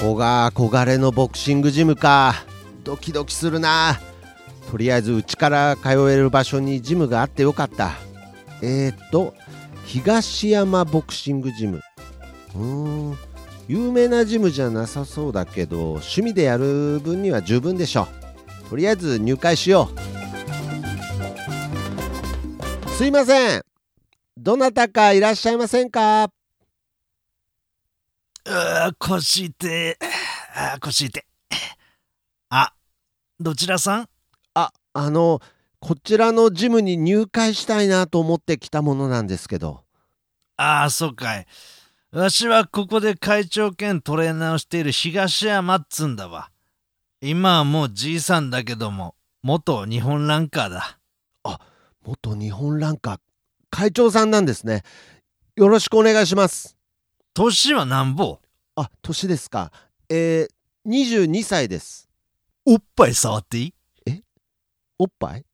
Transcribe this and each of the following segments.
こが憧れのボクシングジムか。ドキドキするな。とりあえずうちから通える場所にジムがあってよかった。えー、っと東山ボクシングジム。うーん。有名なジムじゃなさそうだけど趣味でやる分には十分でしょとりあえず入会しよう。すいません。どなたかいらっしゃいませんか？あ腰痛。あ腰痛。あどちらさん？ああのこちらのジムに入会したいなと思って来たものなんですけど。ああそうかい。わしはここで会長兼トレーナーをしている東山っつんだわ。今はもうじいさんだけども元日本ランカーだ。元日本ランカー。会長さんなんですね。よろしくお願いします年はなんぼ？あ年ですか。えー、22歳です。おっぱい触っていい？おっぱい？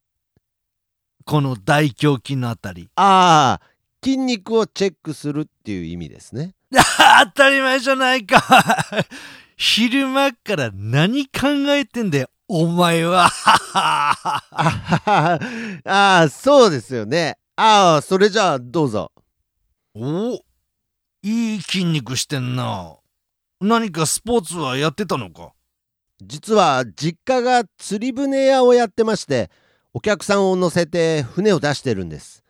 この大胸筋のあたり。ああ筋肉をチェックするっていう意味ですね。当たり前じゃないか。昼間っから何考えてんだよお前は。あははああそうですよね。ああそれじゃあどうぞ。おいい筋肉してんな。何かスポーツはやってたのか？実は実家が釣り船屋をやってましてお客さんを乗せて船を出してるんです。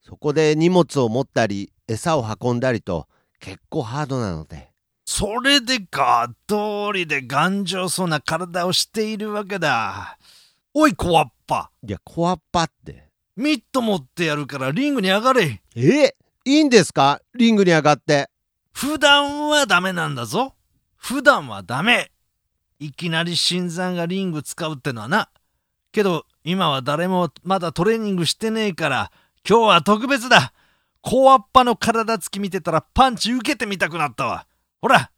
そこで荷物を持ったり餌を運んだりと結構ハードなので。それでか。通りで頑丈そうな体をしているわけだ。おい小わっぱいやコアッパって。ミット持ってやるからリングに上がれ。え？いいんですか？リングに上がって。普段はダメなんだぞ。普段はダメ。いきなり新参がリング使うってのはな。けど今は誰もまだトレーニングしてねえから今日は特別だ。小わっぱの体つき見てたらパンチ受けてみたくなったわ。ほら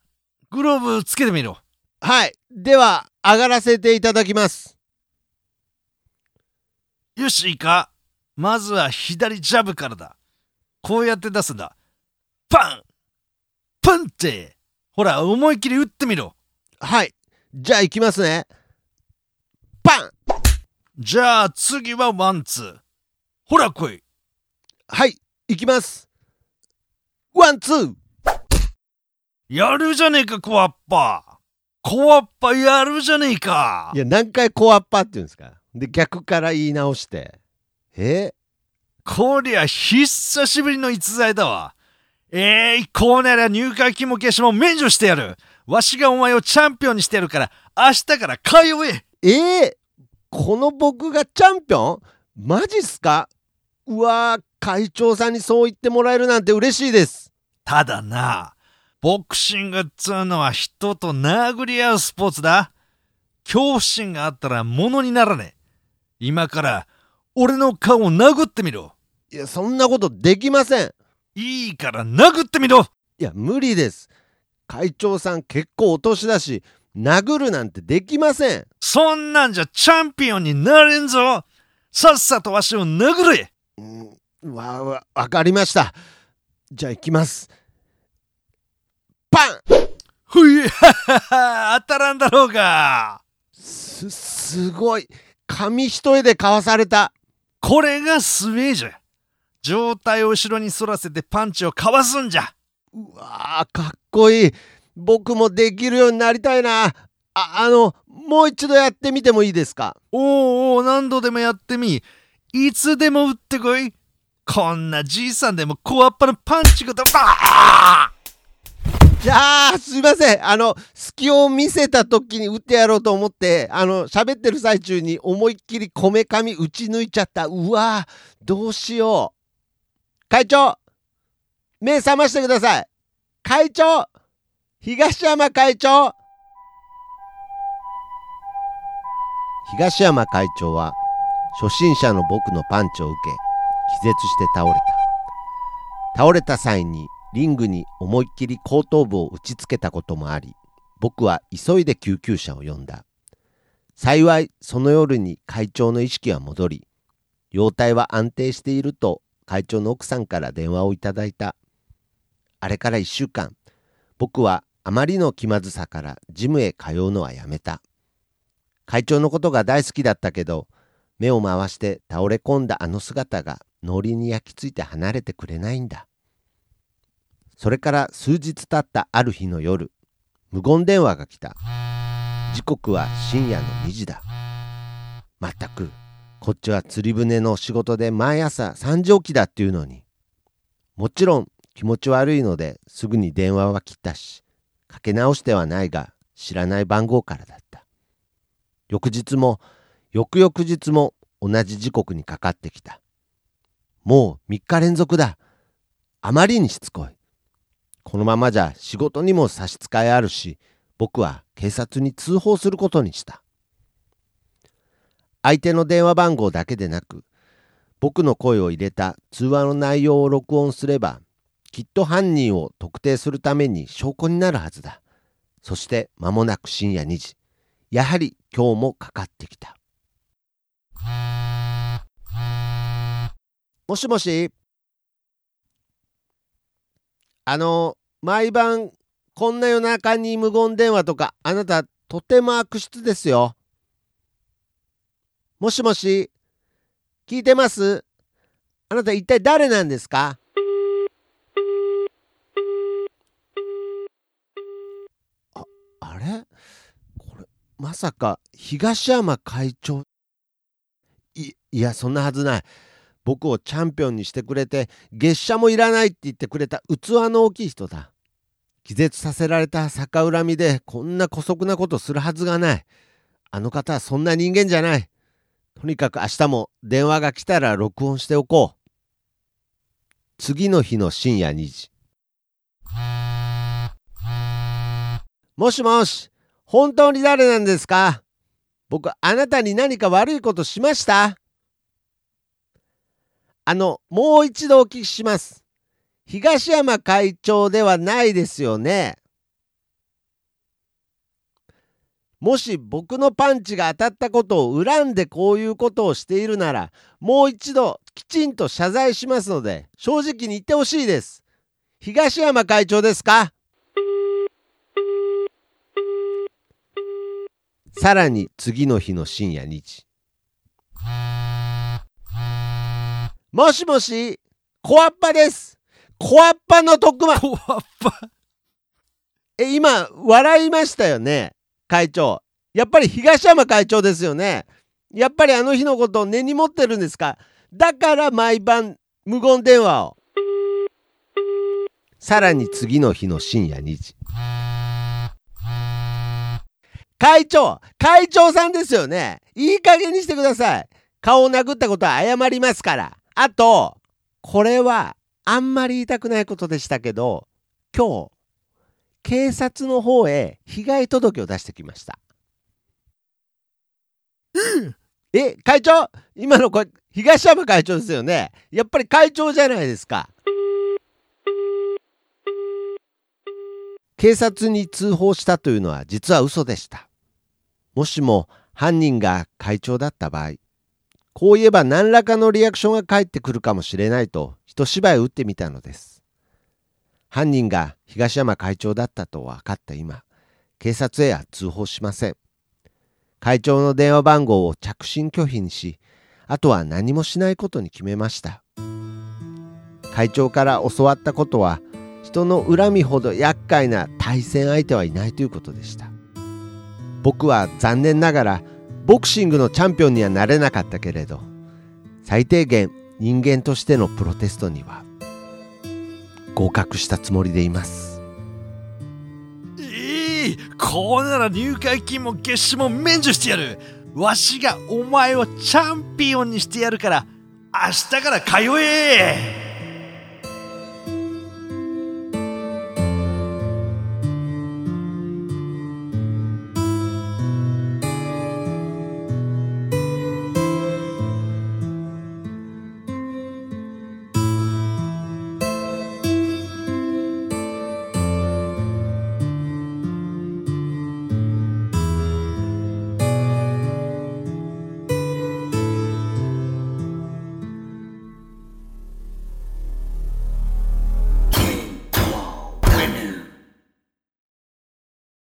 グローブつけてみろ。はい。では上がらせていただきます。よしいいか。まずは左ジャブからだこうやって出すんだ。パン！パンってほら思いっきり打ってみろ。はい。じゃあ行きますね。パン！じゃあ次はワンツー。ほら来い。はい。行きます。ワンツー！やるじゃねえか小わっぱ小わっぱやるじゃねえか。いや何回コアッパって言うんですか？で逆から言い直して。え？こりゃ久しぶりの逸材だわ。えい、こうなりゃ入会金も消しも免除してやる。わしがお前をチャンピオンにしてやるから明日から通え。えー、この僕がチャンピオン？マジっすか？うわー会長さんにそう言ってもらえるなんて嬉しいです。ただな、ボクシングっつうのは人と殴り合うスポーツだ。恐怖心があったらものにならねえ。今から俺の顔を殴ってみろ。いやそんなことできません。いいから殴ってみろ。いや無理です。会長さん結構お年だし殴るなんてできません。そんなんじゃチャンピオンになれんぞ。さっさとわしを殴れ。うんわわわかりました。じゃあ行きます。パン！ふいははは当たらんだろうが。すすごい。紙一重でかわされたこれがスウェーじゃ。上体を後ろに反らせてパンチをかわすんじゃ。うわーかっこいい僕もできるようになりたいなああのもう一度やってみてもいいですか？おうおう何度でもやってみ。いつでも打ってこい。こんなじいさんでも小っぱのパンチがだ、あいやーすいません。あの隙を見せた時に打ってやろうと思ってあの喋ってる最中に思いっきりこめかみ打ち抜いちゃった。うわどうしよう。会長目覚ましてください。会長東山会長。東山会長は初心者の僕のパンチを受け気絶して倒れた。倒れた際にリングに思いっきり後頭部を打ちつけたこともあり僕は急いで救急車を呼んだ幸いその夜に会長の意識は戻り容体は安定していると会長の奥さんから電話をいただいたあれから1週間僕はあまりの気まずさからジムへ通うのはやめた。会長のことが大好きだったけど、目を回して倒れ込んだあの姿が脳裏に焼き付いて離れてくれないんだ。それから数日経ったある日の夜、無言電話が来た。時刻は深夜の2時だ。まったく、こっちは釣り船の仕事で毎朝3時起きだっていうのに。もちろん気持ち悪いのですぐに電話は切ったし、かけ直してはないが知らない番号からだった。翌日も翌々日も同じ時刻にかかってきた。もう3日連続だ。あまりにしつこい。このままじゃ仕事にも差し支えあるし、僕は警察に通報することにした。相手の電話番号だけでなく、僕の声を入れた通話の内容を録音すれば、きっと犯人を特定するために証拠になるはずだ。そして間もなく深夜2時。やはり今日もかかってきた。もしもしあの、毎晩、こんな夜中に無言電話とか、あなた、とても悪質ですよ。もしもし、聞いてます？あなた一体誰なんですか？あ、あれ？これ、まさか、東山会長？い、いや、そんなはずない。僕をチャンピオンにしてくれて月謝もいらないって言ってくれた器の大きい人だ。気絶させられた逆恨みでこんな姑息なことするはずがない。あの方はそんな人間じゃない。とにかく明日も電話が来たら録音しておこう。次の日の深夜2時。もしもし本当に誰なんですか？僕あなたに何か悪いことしました？あの、もう一度お聞きします。東山会長ではないですよね。もし僕のパンチが当たったことを恨んでこういうことをしているなら、もう一度きちんと謝罪しますので、正直に言ってほしいです。東山会長ですか？さらに次の日の深夜2時。もしもし、コアッパです。コアッパの特番。コアッパえ、今、笑いましたよね、会長。やっぱり東山会長ですよね。やっぱりあの日のことを根に持ってるんですかだから毎晩無言電話を。さらに次の日の深夜2時。会長会長さんですよねいい加減にしてください。顔を殴ったことは謝りますから。あと、これはあんまり言いたくないことでしたけど、今日、警察の方へ被害届を出してきました。え、会長今のこれ、東山会長ですよね。やっぱり会長じゃないですか。警察に通報したというのは実は嘘でした。もしも犯人が会長だった場合、こう言えば何らかのリアクションが返ってくるかもしれないと一芝居打ってみたのです。犯人が東山会長だったと分かった今、警察へは通報しません。会長の電話番号を着信拒否にし、あとは何もしないことに決めました。会長から教わったことは、人の恨みほど厄介な対戦相手はいないということでした。僕は残念ながらボクシングのチャンピオンにはなれなかったけれど最低限人間としてのプロテストには合格したつもりでいます。いいこうなら入会金も月謝も免除してやる。わしがお前をチャンピオンにしてやるから明日から通え。